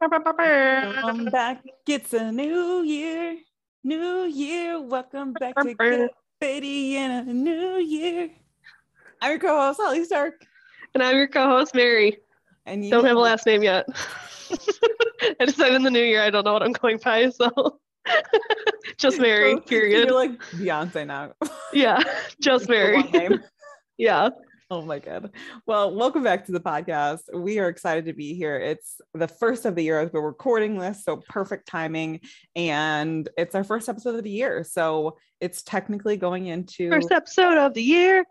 Welcome back. It's a new year. New year. Welcome back to Get Betty in a new year. I'm your co-host, Holly Stark. And I'm your co-host, Mary. And you Don't have a last name yet. I decided in the new year I don't know what I'm going by, so just Mary, period. You're like Beyonce now. Yeah, just Mary. Yeah. Oh my God. Well, welcome back to the podcast. We are excited to be here. It's the first of the year as we're recording this, so perfect timing. And it's our first episode of the year. So it's technically going into. First episode of the year.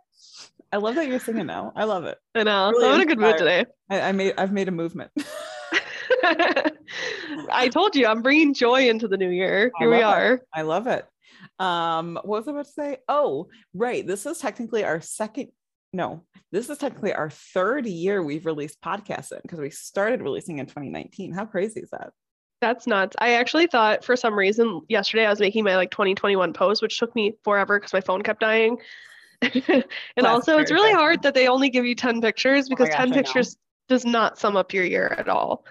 I love that you're singing now. I love it. I know. Really I'm in a good mood today. I, I made. I've made a movement. I told you I'm bringing joy into the new year. Here we love it. are. I love it. Um, what was I about to say? Oh, right. This is technically our second. No, this is technically our third year we've released podcasts in because we started releasing in 2019. How crazy is that? That's nuts. I actually thought for some reason yesterday I was making my like 2021 post, which took me forever because my phone kept dying. and That's also, it's really hard that they only give you 10 pictures because Oh gosh, 10 pictures does not sum up your year at all.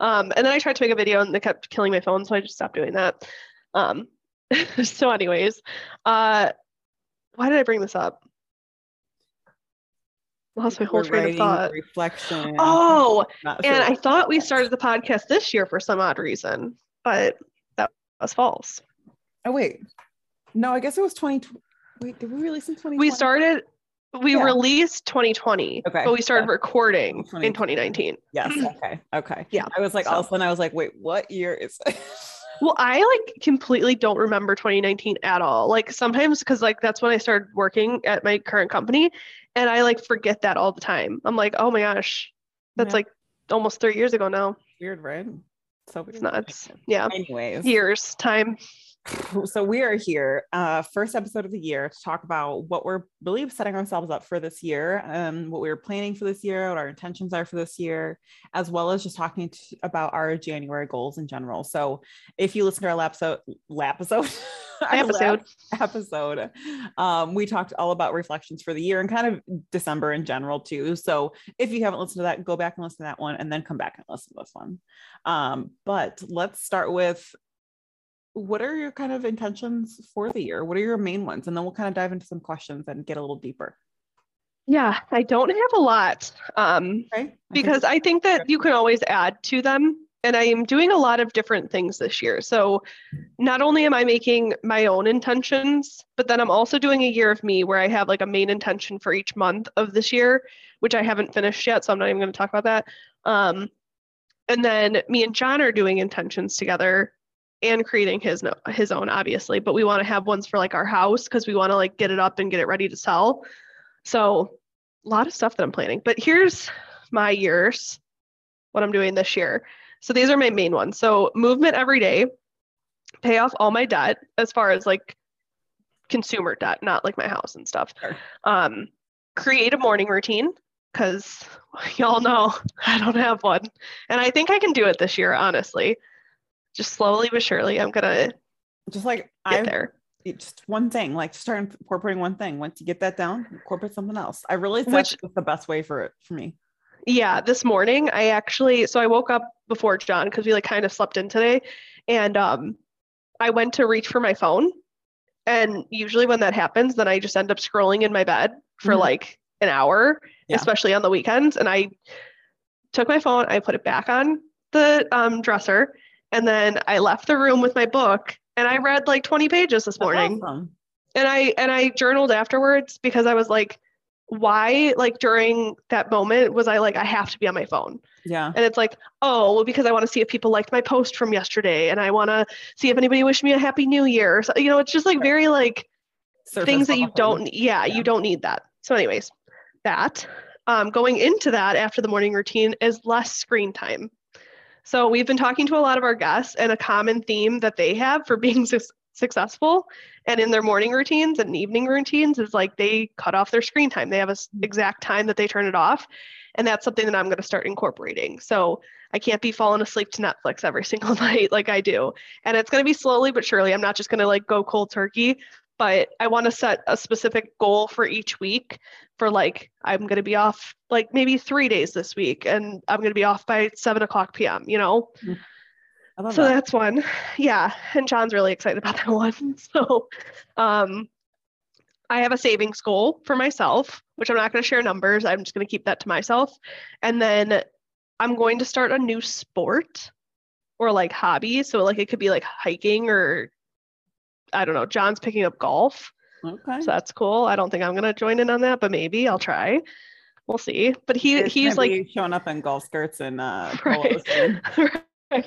Um, and then I tried to make a video and they kept killing my phone, so I just stopped doing that. Um, so, anyways, uh, why did I bring this up? Lost my whole train of thought. Reflection. Oh, not and. I thought we started the podcast this year for some odd reason, but that was false. oh wait, no, I guess it was twenty. Wait, did we release in twenty? We started, we Yeah. released 2020, Okay, but we started yeah. recording in 2019. Yes. Okay. Okay. Yeah, I was like, all of a sudden, I was like, wait, what year is it? Well, I like completely don't remember 2019 at all. Like sometimes because like that's when I started working at my current company and I like forget that all the time. I'm like, oh my gosh, that's Yeah. like almost three years ago now. Weird, right? So It's weird. nuts. Yeah. Anyways, Years, time. so we are here uh first episode of the year to talk about what we're really setting ourselves up for this year um what we are planning for this year what our intentions are for this year as well as just talking to, about our january goals in general. So if you listen to our lap episode lap episode Episode. episode um we talked all about reflections for the year and kind of december in general too. So if you haven't listened to that go back and listen to that one and then come back and listen to this one. Um but let's start with what are your kind of intentions for the year? What are your main ones? And then we'll kind of dive into some questions and get a little deeper. Yeah, I don't have a lot. Um, Okay. Because I think that you can always add to them. And I am doing a lot of different things this year. So not only am I making my own intentions, but then I'm also doing a year of me where I have like a main intention for each month of this year, which I haven't finished yet. So I'm not even going to talk about that. Um, and then me and John are doing intentions together and creating his no, his own obviously but we want to have ones for like our house because we want to like get it up and get it ready to sell. So a lot of stuff that i'm planning but here's my years what i'm doing this year. So these are my main ones. So movement every day pay off all my debt as far as like consumer debt not like my house and stuff. Sure. um create a morning routine because y'all know i don't have one. And i think i can do it this year honestly just slowly but surely i'm gonna just like get I there just one thing, like start incorporating one thing. Once you get that down, incorporate something else. I realize Which- that's the best way for it for me. Yeah, this morning I actually so I woke up before John because we like kind of slept in today and um I went to reach for my phone and usually when that happens then I just end up scrolling in my bed for Mhm. like an hour, Yeah. especially on the weekends and I took my phone, I put it back on the um dresser and then I left the room with my book and I read like 20 pages this morning. awesome. and i and i journaled afterwards because i was like why like during that moment was i like i have to be on my phone. Yeah. and it's like oh well because i want to see if people liked my post from yesterday and i want to see if anybody wished me a happy new year. So, you know it's just like very like Surface things that you don't yeah, Yeah. you don't need that. So anyways that um, going into that after the morning routine is less screen time so we've been talking to a lot of our guests and a common theme that they have for being suc successful and in their morning routines and evening routines is like they cut off their screen time. They have a s- mm-hmm. exact time that they turn it off. And that's something that i'm going to start incorporating. So i can't be falling asleep to netflix every single night like i do. And it's going to be slowly but surely. I'm not just going to like go cold turkey but I want to set a specific goal for each week for like, I'm going to be off like maybe three days this week and I'm going to be off by seven o'clock PM, you know? Mm. Love So that. that's one. Yeah. And John's really excited about that one. So, um, I have a savings goal for myself, which I'm not going to share numbers. I'm just going to keep that to myself. And then I'm going to start a new sport or like hobby. So, like, it could be like hiking or I don't know. John's picking up golf. Okay. So that's cool. I don't think I'm going to join in on that, but maybe I'll try. We'll see. But he It's he's like showing up in golf skirts and uh Right. polos and-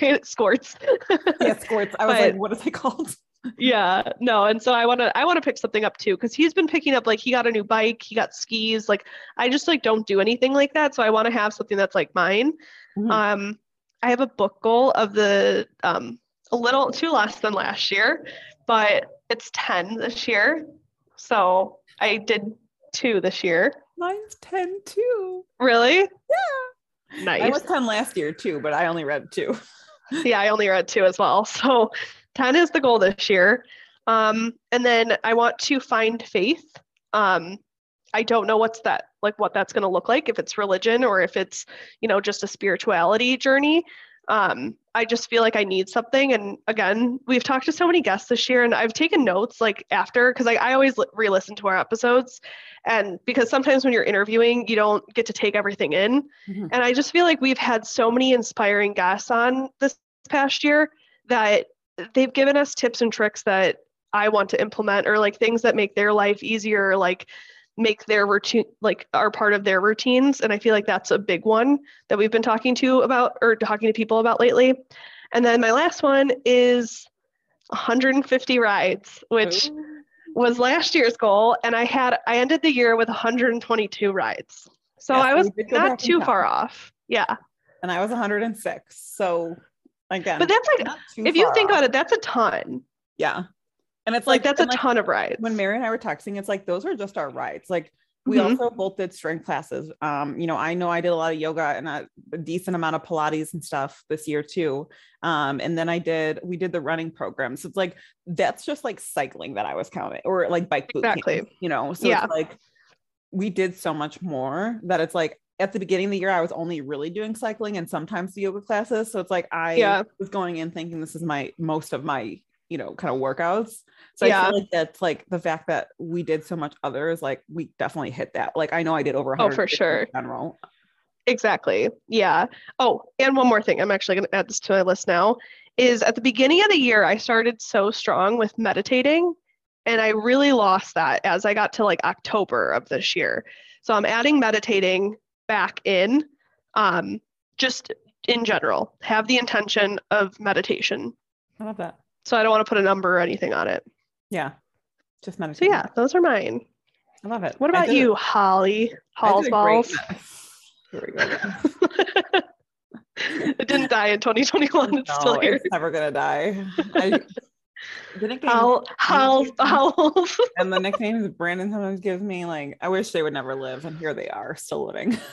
right, sports. yeah, skirts. I was But- like, what is it called? yeah no and so i want to i want to pick something up too because he's been picking up like he got a new bike he got skis like i just like don't do anything like that so i want to have something that's like mine Mhm. um i have a book goal of the um a little two less than last year but it's 10 this year so i did two this year Mine's 10 too. really Yeah. nice I was 10 last year too, but I only read two. yeah, I only read two as well. So 10 is the goal this year. Um, and then I want to find faith. Um, I don't know what's that like what that's going to look like if it's religion or if it's, you know, just a spirituality journey. Um, I just feel like I need something. And again, we've talked to so many guests this year and I've taken notes like after, because I, I always re-listen to our episodes. And because sometimes when you're interviewing, you don't get to take everything in. Mhm. And I just feel like we've had so many inspiring guests on this past year that they've given us tips and tricks that I want to implement or like things that make their life easier, like make their routine like are part of their routines. And I feel like that's a big one that we've been talking to about or talking to people about lately. And then my last one is 150 rides, which Ooh. was last year's goal. And I had I ended the year with 122 rides. So Yeah, I was you did go not too time. far off. Yeah. and I was 106. So again, But that's like if you think off. about it, that's a ton. yeah. And it's Like, like, that's a like, ton of rides. when Mary and I were texting, it's like those are just our rides. Like we Mhm. also both did strength classes. Um, you know, I know I did a lot of yoga and a, a decent amount of Pilates and stuff this year too. Um, and then I did we did the running program. So it's like that's just like cycling that I was counting, or like bike boot camp, Exactly. you know. So Yeah. it's like we did so much more that it's like at the beginning of the year I was only really doing cycling and sometimes the yoga classes. So it's like I Yeah. was going in thinking this is my most of my you know kind of workouts so I Yeah. feel like that's like the fact that we did so much others, like we definitely hit that. Like I know I did over Oh, for sure. in general. Exactly. Yeah. Oh, and one more thing. I'm actually going to add this to my list now. Is at the beginning of the year, I started so strong with meditating, and I really lost that as I got to like October of this year. So I'm adding meditating back in, um, just in general. Have the intention of meditation. I love that. So I don't want to put a number or anything on it. Yeah. Just So meditating. yeah, those are mine. I love it. What about did a- you, Holly? Halls did a great- balls. Here we go. it didn't die in 2021. It's still here. it's never gonna die. I, the nickname Howl, howls, howls. and the nicknames Brandon sometimes gives me, like, I wish they would never live, and here they are, still living.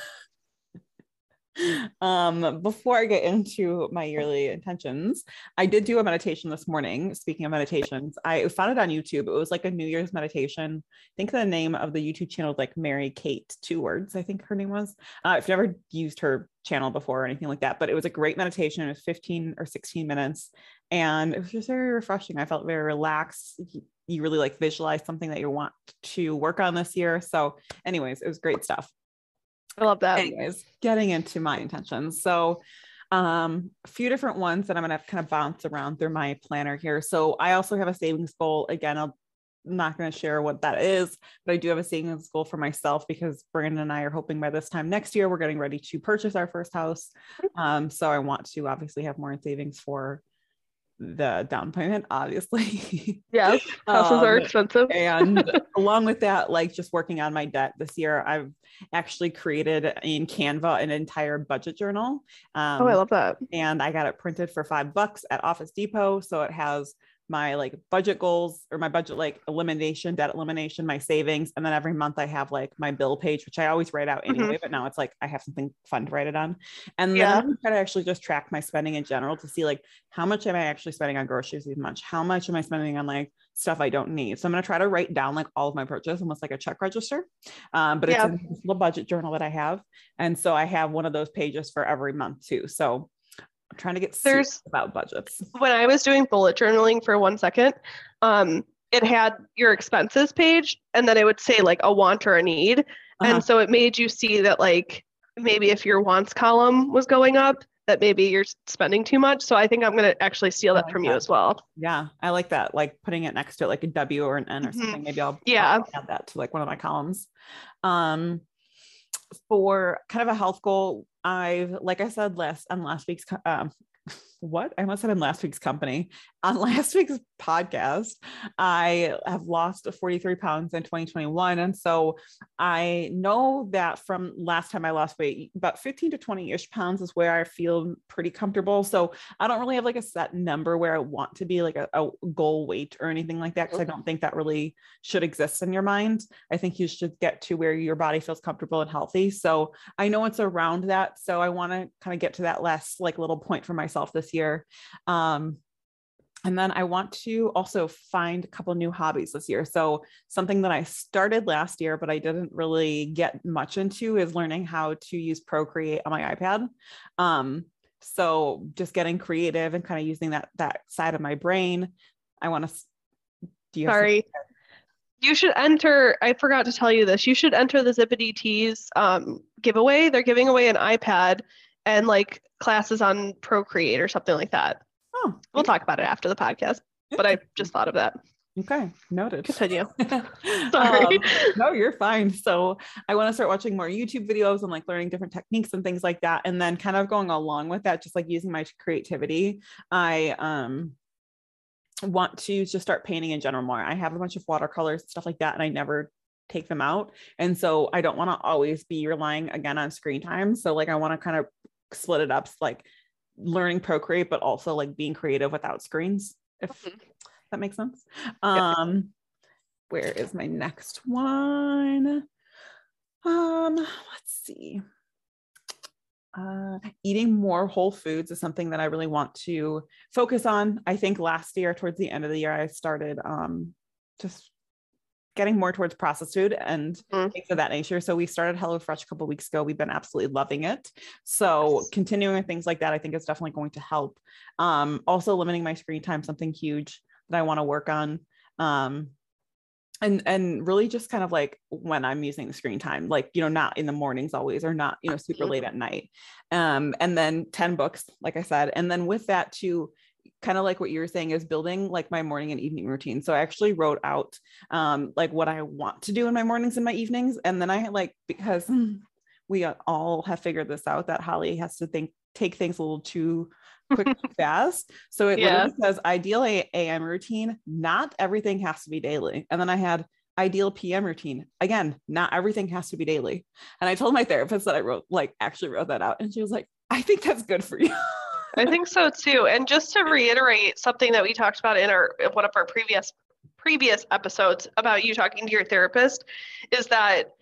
um, before I get into my yearly intentions, I did do a meditation this morning. Speaking of meditations, I found it on YouTube. It was like a New Year's meditation. I think the name of the YouTube channel is like Mary Kate, two words, I think her name was. Uh, I've never used her channel before or anything like that, but it was a great meditation. It was 15 or 16 minutes and it was just very refreshing. I felt very relaxed. You- You really like visualize something that you want to work on this year. So, anyways, it was great stuff. I love that. Anyways, getting into my intentions. So, um, a few different ones that I'm gonna kind of bounce around through my planner here. So, I also have a savings goal. Again, I'll I'm not going to share what that is, but I do have a savings goal for myself because Brandon and I are hoping by this time next year we're getting ready to purchase our first house. Um, so I want to obviously have more in savings for the down payment, obviously. Yes, houses are Um, expensive. and along with that, like just working on my debt this year, I've actually created in Canva an entire budget journal. Um, oh, I love that. and I got it printed for five bucks at Office Depot. So it has my like budget goals or my budget like elimination, debt elimination, my savings. And then every month I have like my bill page, which I always write out anyway, mm-hmm. but now it's like I have something fun to write it on. And then yeah. I try to actually just track my spending in general to see like how much am I actually spending on groceries each month? How much am I spending on like stuff I don't need? So I'm gonna try to write down like all of my purchases, almost like a check register. Um, but yeah. it's a little budget journal that I have. And so I have one of those pages for every month too. So I'm trying to get there's about budgets. When I was doing bullet journaling for one second, um, it had your expenses page, and then it would say like a want or a need, uh-huh. and so it made you see that like maybe if your wants column was going up, that maybe you're spending too much. So I think I'm going to actually steal that like from that. you as well. Yeah, I like that. Like putting it next to it, like a W or an N or mm-hmm. something. Maybe I'll yeah I'll add that to like one of my columns. Um, for kind of a health goal, I've, like I said last on last week's um, what I must have in last week's company. On last week's podcast, I have lost 43 pounds in 2021. And so I know that from last time I lost weight, about 15 to 20 ish pounds is where I feel pretty comfortable. So I don't really have like a set number where I want to be like a, a goal weight or anything like that. Cause I don't think that really should exist in your mind. I think you should get to where your body feels comfortable and healthy. So I know it's around that. So I want to kind of get to that last like little point for myself this year. Um, and then I want to also find a couple new hobbies this year. So, something that I started last year, but I didn't really get much into is learning how to use Procreate on my iPad. Um, so, just getting creative and kind of using that that side of my brain. I want to. Do you Sorry. You should enter. I forgot to tell you this. You should enter the Zippity Teas um, giveaway. They're giving away an iPad and like classes on Procreate or something like that. Oh, we'll talk about it after the podcast. But I just thought of that. Okay, noted. Continue. Sorry. Um, no, you're fine. So I want to start watching more YouTube videos and like learning different techniques and things like that. And then kind of going along with that, just like using my creativity. I um want to just start painting in general more. I have a bunch of watercolors, and stuff like that, and I never take them out. And so I don't want to always be relying again on screen time. So like I want to kind of split it up like learning procreate but also like being creative without screens if mm-hmm. that makes sense um where is my next one um let's see uh, eating more whole foods is something that I really want to focus on. I think last year, towards the end of the year, I started um, just getting more towards processed food and mm. things of that nature. So we started HelloFresh a couple weeks ago. We've been absolutely loving it. So yes. continuing with things like that, I think is definitely going to help. Um, also limiting my screen time, something huge that I want to work on. Um, and and really just kind of like when i'm using the screen time like you know not in the mornings always or not you know super late at night um and then 10 books like i said and then with that too kind of like what you were saying is building like my morning and evening routine. So I actually wrote out um, like what I want to do in my mornings and my evenings. And then I like, because we all have figured this out that Holly has to think, take things a little too quick fast. So it yeah. literally says ideal AM routine, not everything has to be daily. And then I had ideal PM routine. Again, not everything has to be daily. And I told my therapist that I wrote, like, actually wrote that out. And she was like, I think that's good for you. I think so too. And just to reiterate something that we talked about in our one of our previous previous episodes about you talking to your therapist is that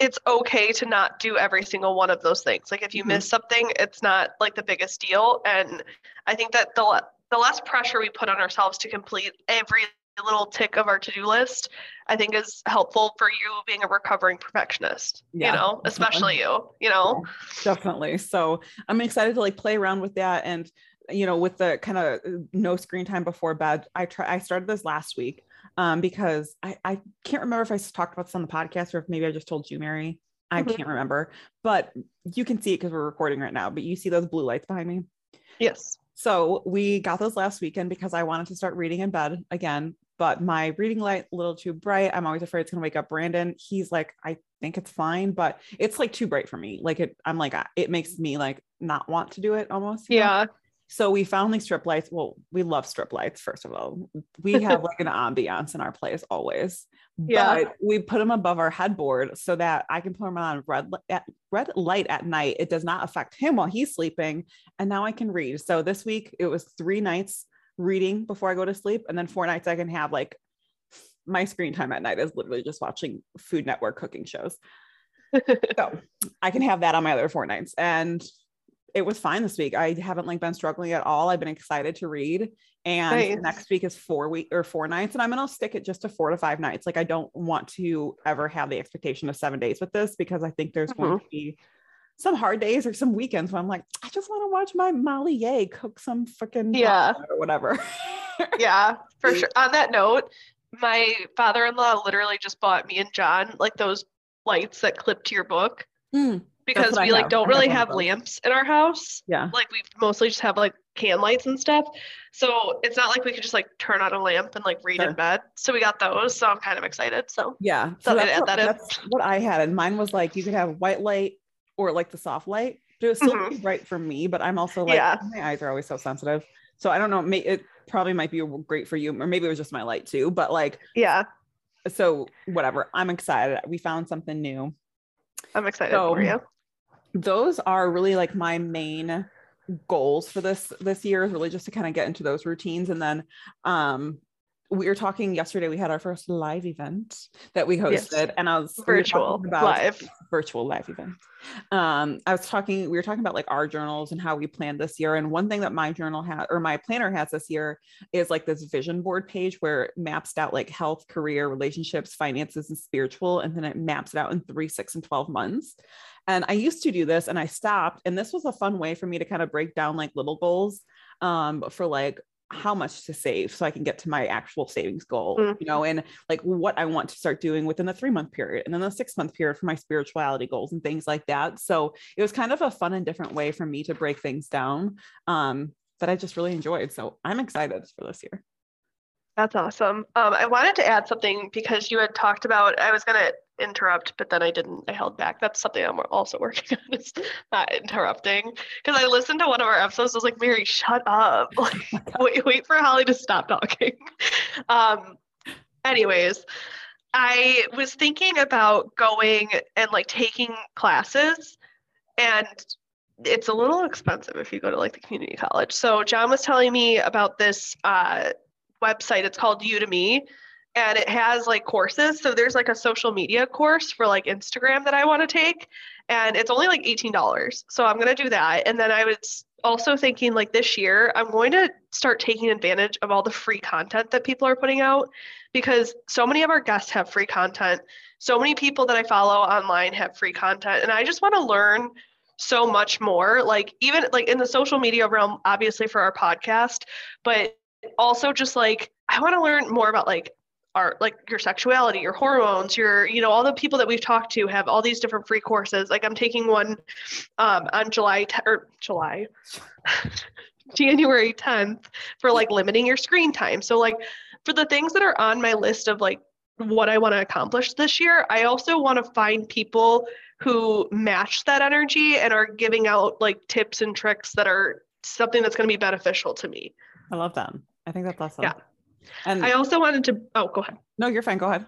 it's okay to not do every single one of those things. Like if you mm-hmm. miss something, it's not like the biggest deal. And I think that the the less pressure we put on ourselves to complete every little tick of our to-do list i think is helpful for you being a recovering perfectionist yeah, you know especially you you know definitely so i'm excited to like play around with that and you know with the kind of uh, no screen time before bed i try i started this last week um, because I, I can't remember if I talked about this on the podcast or if maybe I just told you, Mary. I mm-hmm. can't remember, but you can see it because we're recording right now. But you see those blue lights behind me? Yes. So we got those last weekend because I wanted to start reading in bed again but my reading light a little too bright. I'm always afraid it's gonna wake up Brandon. He's like, I think it's fine, but it's like too bright for me. Like it, I'm like, it makes me like not want to do it almost. Yeah. Know? So we found these strip lights. Well, we love strip lights, first of all. We have like an ambiance in our place always. Yeah. But we put them above our headboard so that I can put them on red at red light at night. It does not affect him while he's sleeping. And now I can read. So this week it was three nights reading before I go to sleep. And then four nights I can have like my screen time at night is literally just watching Food Network cooking shows. so I can have that on my other four nights. And it was fine this week. I haven't like been struggling at all. I've been excited to read. And nice. next week is four week or four nights. And I'm gonna stick it just to four to five nights. Like I don't want to ever have the expectation of seven days with this because I think there's mm-hmm. going to be some hard days or some weekends when I'm like, I just want to watch my Molly Yeh cook some freaking yeah or whatever. yeah, for sure. On that note, my father-in-law literally just bought me and John like those lights that clip to your book. Mm, because we like don't really have, have lamps in our house. Yeah. Like we mostly just have like can lights and stuff. So it's not like we could just like turn on a lamp and like read sure. in bed. So we got those. So I'm kind of excited. So yeah. So that's, what, that's what I had. And mine was like you could have white light or like the soft light. It was still mm-hmm. bright for me, but I'm also like yeah. my eyes are always so sensitive. So I don't know. It probably might be great for you, or maybe it was just my light too. But like, yeah. So whatever. I'm excited. We found something new. I'm excited so, for you. Those are really like my main goals for this this year is really just to kind of get into those routines and then um we were talking yesterday. We had our first live event that we hosted, yes. and I was virtual we about live virtual live event. Um, I was talking. We were talking about like our journals and how we planned this year. And one thing that my journal had or my planner has this year is like this vision board page where it maps out like health, career, relationships, finances, and spiritual, and then it maps it out in three, six, and twelve months. And I used to do this, and I stopped. And this was a fun way for me to kind of break down like little goals um, for like how much to save so I can get to my actual savings goal, mm-hmm. you know, and like what I want to start doing within the three month period and then the six month period for my spirituality goals and things like that. So it was kind of a fun and different way for me to break things down um, that I just really enjoyed. So I'm excited for this year. That's awesome. Um, I wanted to add something because you had talked about, I was going to interrupt, but then I didn't. I held back. That's something I'm also working on is not interrupting. Because I listened to one of our episodes. I was like, Mary, shut up. Like, wait, wait for Holly to stop talking. Um, anyways, I was thinking about going and like taking classes, and it's a little expensive if you go to like the community college. So John was telling me about this uh, website. It's called Udemy and it has like courses. So there's like a social media course for like Instagram that I want to take and it's only like $18. So I'm going to do that. And then I was also thinking like this year, I'm going to start taking advantage of all the free content that people are putting out because so many of our guests have free content. So many people that I follow online have free content and I just want to learn so much more like even like in the social media realm obviously for our podcast but also just like I want to learn more about like our like your sexuality, your hormones, your you know all the people that we've talked to have all these different free courses. Like I'm taking one um, on July or July January 10th for like limiting your screen time. So like for the things that are on my list of like what I want to accomplish this year, I also want to find people who match that energy and are giving out like tips and tricks that are something that's going to be beneficial to me. I love that. I think that's awesome. Yeah. And I also wanted to oh go ahead. No, you're fine. Go ahead.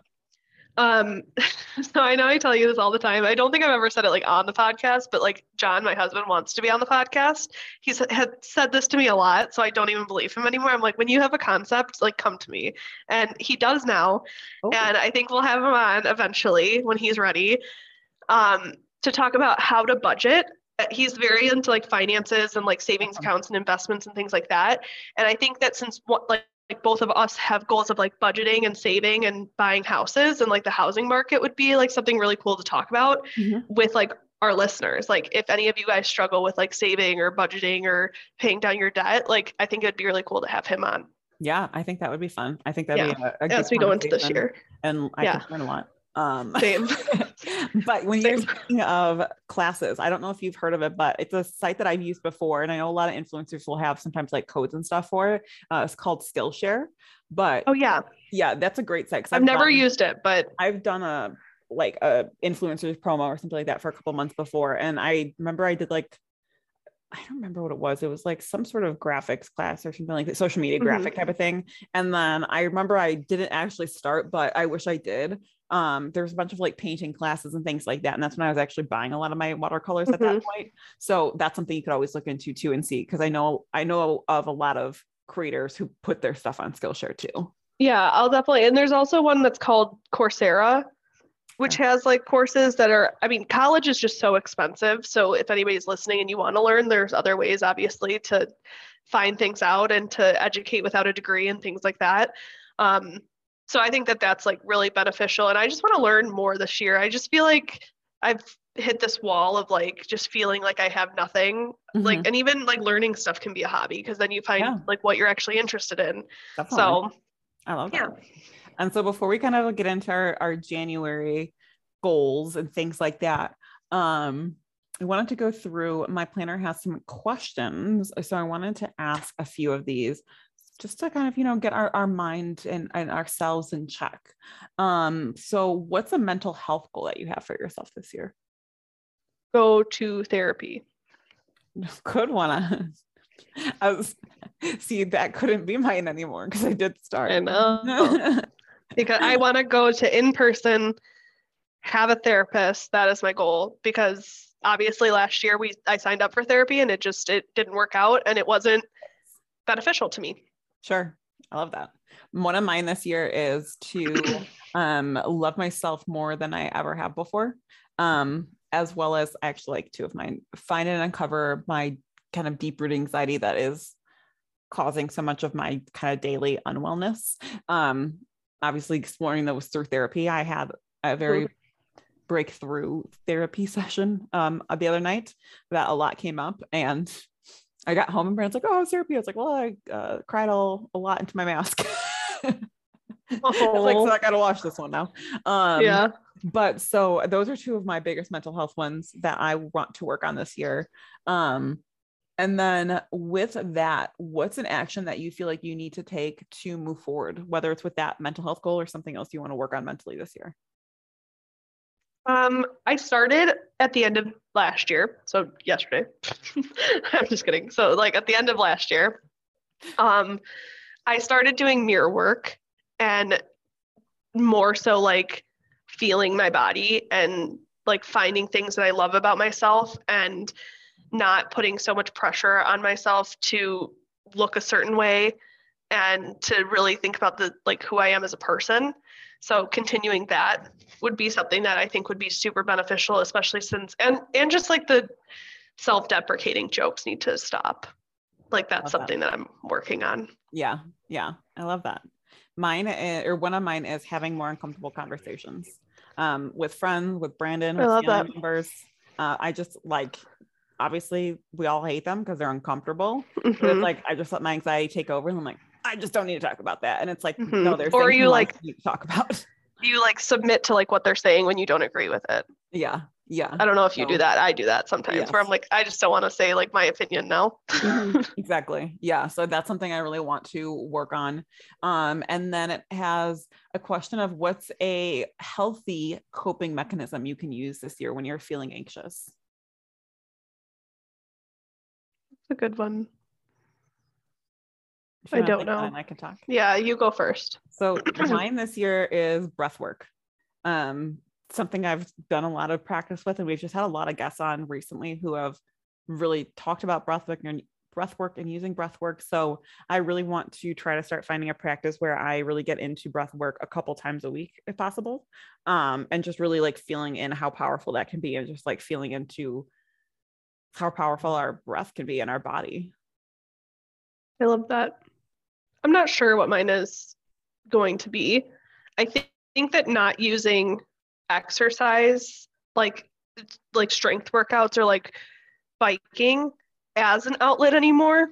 Um so I know I tell you this all the time. I don't think I've ever said it like on the podcast, but like John, my husband, wants to be on the podcast. He's had said this to me a lot, so I don't even believe him anymore. I'm like, when you have a concept, like come to me. And he does now. Oh. And I think we'll have him on eventually when he's ready. Um, to talk about how to budget he's very into like finances and like savings accounts and investments and things like that and i think that since what like like both of us have goals of like budgeting and saving and buying houses and like the housing market would be like something really cool to talk about mm-hmm. with like our listeners like if any of you guys struggle with like saving or budgeting or paying down your debt like i think it'd be really cool to have him on yeah i think that would be fun i think that'd yeah. be a, a as we go into this year and i yeah. can learn a lot um, Same. but when Same. you're speaking of classes, I don't know if you've heard of it, but it's a site that I've used before, and I know a lot of influencers will have sometimes like codes and stuff for it. Uh, it's called Skillshare. But oh yeah, yeah, that's a great site. I've, I've never done, used it, but I've done a like a influencers promo or something like that for a couple months before, and I remember I did like I don't remember what it was. It was like some sort of graphics class or something like that, social media mm-hmm. graphic type of thing. And then I remember I didn't actually start, but I wish I did um there was a bunch of like painting classes and things like that and that's when i was actually buying a lot of my watercolors mm-hmm. at that mm-hmm. point so that's something you could always look into too and see because i know i know of a lot of creators who put their stuff on Skillshare too. Yeah, I'll definitely. And there's also one that's called Coursera, which has like courses that are, I mean, college is just so expensive. So if anybody's listening and you want to learn, there's other ways, obviously, to find things out and to educate without a degree and things like that. Um, so I think that that's like really beneficial. And I just want to learn more this year. I just feel like I've hit this wall of like just feeling like I have nothing. Mm-hmm. Like, and even like learning stuff can be a hobby because then you find yeah. like what you're actually interested in. Definitely. So I love that. Yeah. And so before we kind of get into our, our January goals and things like that, um, I wanted to go through my planner has some questions. So I wanted to ask a few of these just to kind of you know get our, our mind and, and ourselves in check. Um so what's a mental health goal that you have for yourself this year? Go to therapy. Good one. I was see that couldn't be mine anymore because i did start. I know. Because i want to go to in person have a therapist. That is my goal because obviously last year we i signed up for therapy and it just it didn't work out and it wasn't beneficial to me Sure. I love that. One of mine this year is to um, love myself more than I ever have before. Um, as well as actually like two of mine, find and uncover my kind of deep rooted anxiety that is causing so much of my kind of daily unwellness. Um, obviously exploring those through therapy. I had a very breakthrough therapy session um, the other night that a lot came up and I got home and Brandon's like, "Oh, therapy." I was like, "Well, I uh, cried all a lot into my mask." like, so I gotta watch this one now. Um, yeah. But so those are two of my biggest mental health ones that I want to work on this year. Um, and then with that, what's an action that you feel like you need to take to move forward, whether it's with that mental health goal or something else you want to work on mentally this year? Um, I started at the end of last year, so yesterday. I'm just kidding. So like at the end of last year, um, I started doing mirror work and more so like feeling my body and like finding things that I love about myself and not putting so much pressure on myself to look a certain way and to really think about the like who I am as a person. So continuing that would be something that I think would be super beneficial, especially since and and just like the self-deprecating jokes need to stop. Like that's something that. that I'm working on. Yeah, yeah, I love that. Mine is, or one of mine is having more uncomfortable conversations um, with friends, with Brandon, with family that. members. Uh, I just like obviously we all hate them because they're uncomfortable. Mm-hmm. But it's mm-hmm. like I just let my anxiety take over and I'm like, I just don't need to talk about that. And it's like, mm-hmm. no, there's or you like talk about. You like submit to like what they're saying when you don't agree with it. Yeah. Yeah. I don't know if you so, do that. I do that sometimes yes. where I'm like, I just don't want to say like my opinion now. mm-hmm. Exactly. Yeah. So that's something I really want to work on. Um, and then it has a question of what's a healthy coping mechanism you can use this year when you're feeling anxious? That's a good one. I don't know. I can talk. Yeah, you go first. So mine this year is breath work. Um, something I've done a lot of practice with, and we've just had a lot of guests on recently who have really talked about breath work and breath work and using breath work. So I really want to try to start finding a practice where I really get into breath work a couple times a week if possible. Um, and just really like feeling in how powerful that can be and just like feeling into how powerful our breath can be in our body. I love that. I'm not sure what mine is going to be. I think, think that not using exercise like like strength workouts or like biking as an outlet anymore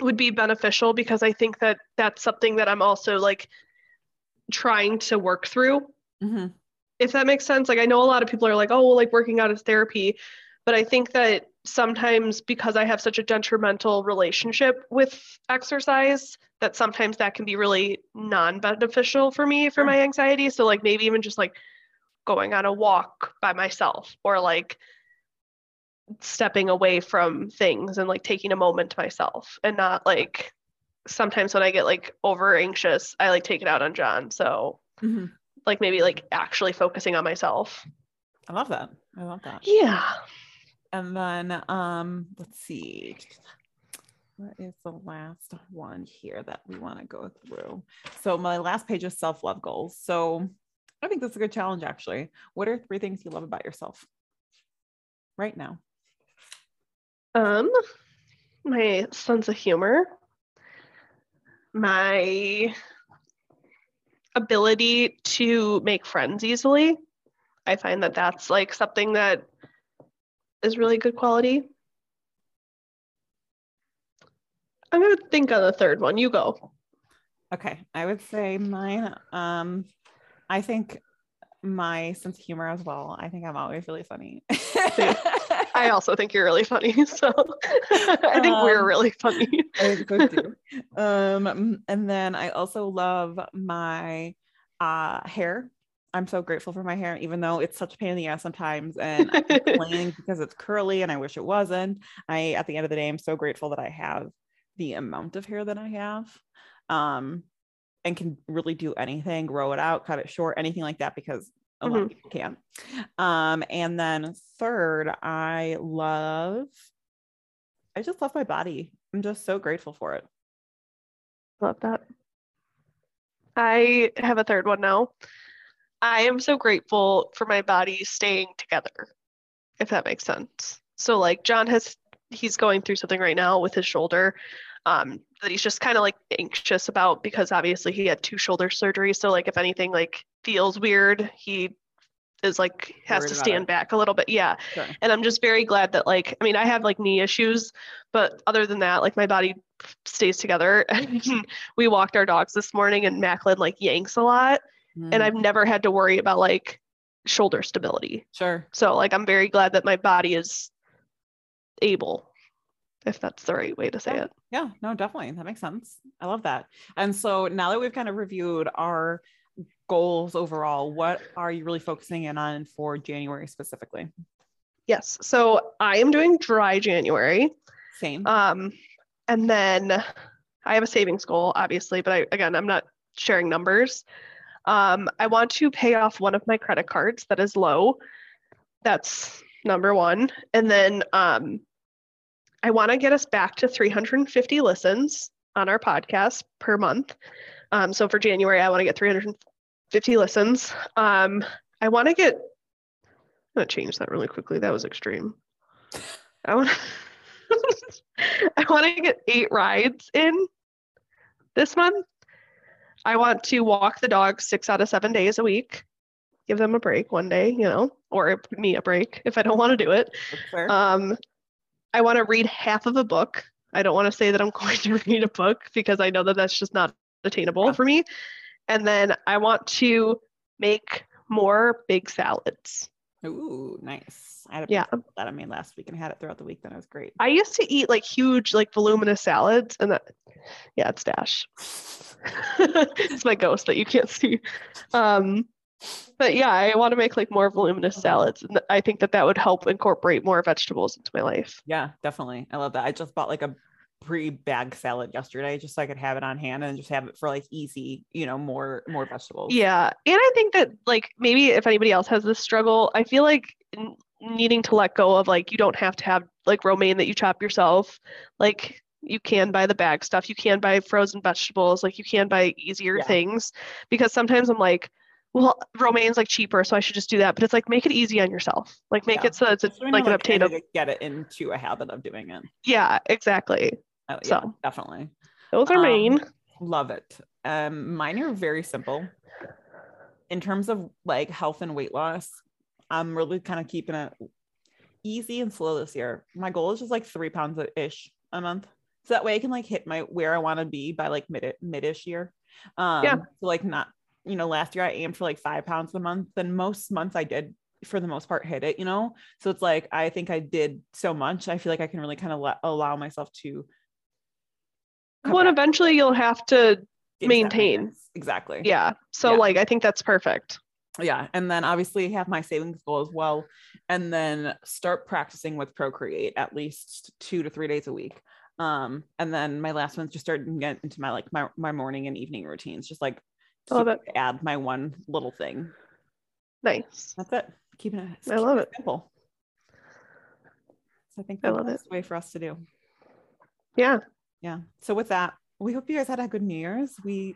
would be beneficial because I think that that's something that I'm also like trying to work through. Mm-hmm. If that makes sense. Like I know a lot of people are like, oh, well, like working out is therapy, but I think that sometimes because I have such a detrimental relationship with exercise, that sometimes that can be really non-beneficial for me for my anxiety. So like maybe even just like going on a walk by myself or like stepping away from things and like taking a moment to myself and not like sometimes when I get like over anxious, I like take it out on John. So mm-hmm. like maybe like actually focusing on myself. I love that. I love that. Yeah. And then um let's see. what is the last one here that we want to go through? So my last page is self-love goals. So I think that's a good challenge actually. What are three things you love about yourself right now? Um, my sense of humor, my ability to make friends easily. I find that that's like something that is really good quality. I'm gonna think on the third one. You go. Okay, I would say mine. Um, I think my sense of humor as well. I think I'm always really funny. I also think you're really funny. So I think um, we're really funny. Um, and then I also love my uh, hair. I'm so grateful for my hair, even though it's such a pain in the ass sometimes. And I'm complaining because it's curly and I wish it wasn't. I, at the end of the day, I'm so grateful that I have the amount of hair that I have. Um, and can really do anything, grow it out, cut it short, anything like that, because a mm-hmm. lot of people can. Um, and then third, I love, I just love my body. I'm just so grateful for it. Love that. I have a third one now. I am so grateful for my body staying together, if that makes sense. So, like, John has, he's going through something right now with his shoulder um, that he's just kind of like anxious about because obviously he had two shoulder surgeries. So like if anything like feels weird, he is like has to stand back a little bit. Yeah. Sure. And I'm just very glad that like I mean I have like knee issues, but other than that, like my body stays together. we walked our dogs this morning and Macklin like yanks a lot. Mm. And I've never had to worry about like shoulder stability. Sure. So like I'm very glad that my body is able if that's the right way to say yeah. it. Yeah, no, definitely. That makes sense. I love that. And so now that we've kind of reviewed our goals overall, what are you really focusing in on for January specifically? Yes. So I am doing dry January. Same. Um, and then I have a savings goal, obviously, but I again I'm not sharing numbers. Um, I want to pay off one of my credit cards that is low. That's number one. And then um, I want to get us back to 350 listens on our podcast per month. Um, so for January, I want to get 350 listens. Um, I want to get, I'm going to change that really quickly. That was extreme. I want I want to get eight rides in this month. I want to walk the dog six out of seven days a week. Give them a break one day, you know, or me a break if I don't want to do it. Um, I want to read half of a book. I don't want to say that I'm going to read a book because I know that that's just not attainable yeah. for me. And then I want to make more big salads. Ooh, nice. I had a yeah. that I made last week and had it throughout the week. Then it was great. I used to eat like huge, like voluminous salads, and that, yeah, it's Dash. it's my ghost that you can't see. Um, but yeah, I want to make like more voluminous salads. And I think that that would help incorporate more vegetables into my life. Yeah, definitely. I love that. I just bought like a pre-bag salad yesterday just so I could have it on hand and just have it for like easy, you know, more more vegetables. Yeah. And I think that like maybe if anybody else has this struggle, I feel like needing to let go of like you don't have to have like romaine that you chop yourself. Like you can buy the bag stuff, you can buy frozen vegetables, like you can buy easier yeah. things because sometimes I'm like well, romaine's like cheaper, so I should just do that. But it's like make it easy on yourself. Like make yeah. it so it's a, like an obtainable. Get it into a habit of doing it. Yeah, exactly. Oh, yeah, so definitely. Those are um, main. Love it. Um, mine are very simple. In terms of like health and weight loss, I'm really kind of keeping it easy and slow this year. My goal is just like three pounds ish a month. So that way I can like hit my where I want to be by like mid mid-ish year. Um, yeah. so like not you know, last year I aimed for like five pounds a month, and most months I did for the most part hit it, you know? So it's like, I think I did so much. I feel like I can really kind of let, allow myself to. Well, eventually you'll have to maintain. Exactly. Yeah. So, yeah. like, I think that's perfect. Yeah. And then obviously have my savings goal as well. And then start practicing with Procreate at least two to three days a week. Um, and then my last one's just starting to get into my like my, my morning and evening routines, just like love it. Add my one little thing. Nice. That's it. Keeping it. I love it. Simple. So I think that's I love the best it. way for us to do. Yeah. Yeah. So with that, we hope you guys had a good New Year's. We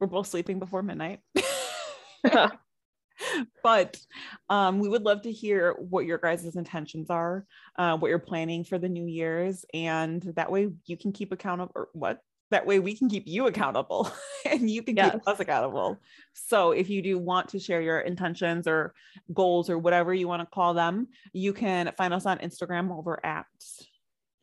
were both sleeping before midnight. but um, we would love to hear what your guys' intentions are, uh, what you're planning for the New Year's, and that way you can keep accountable. Or what? That way we can keep you accountable, and you can Yes. keep us accountable. So if you do want to share your intentions or goals or whatever you want to call them, you can find us on Instagram over at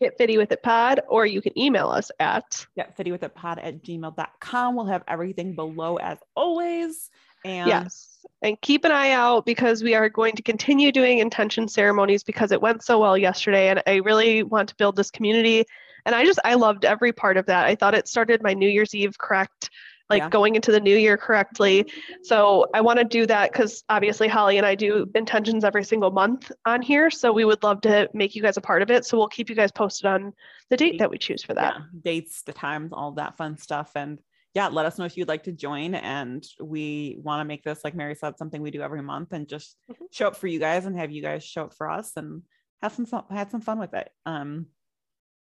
Get Fitty with it pod, or you can email us at get fitty with it pod at gmail.com. We'll have everything below as always. And yes. And keep an eye out because we are going to continue doing intention ceremonies because it went so well yesterday. And I really want to build this community. And I just, I loved every part of that. I thought it started my New Year's Eve correct, like Yeah. going into the new year correctly. So I want to do that because obviously Holly and I do intentions every single month on here. So we would love to make you guys a part of it. So we'll keep you guys posted on the date that we choose for that. yeah, dates, the times, all that fun stuff. And yeah, let us know if you'd like to join. And we want to make this, like Mary said, something we do every month and just Mhm. show up for you guys and have you guys show up for us and have some fun, had some fun with it. Um,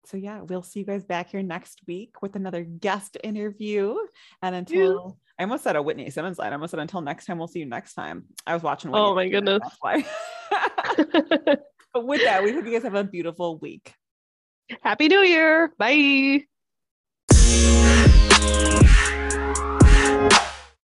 so yeah, we'll see you guys back here next week with another guest interview. And until yeah. I almost said a Whitney Simmons line, I almost said until next time, we'll see you next time. I was watching. Whitney oh my goodness! That's why. but with that, we hope you guys have a beautiful week. Happy New Year! Bye.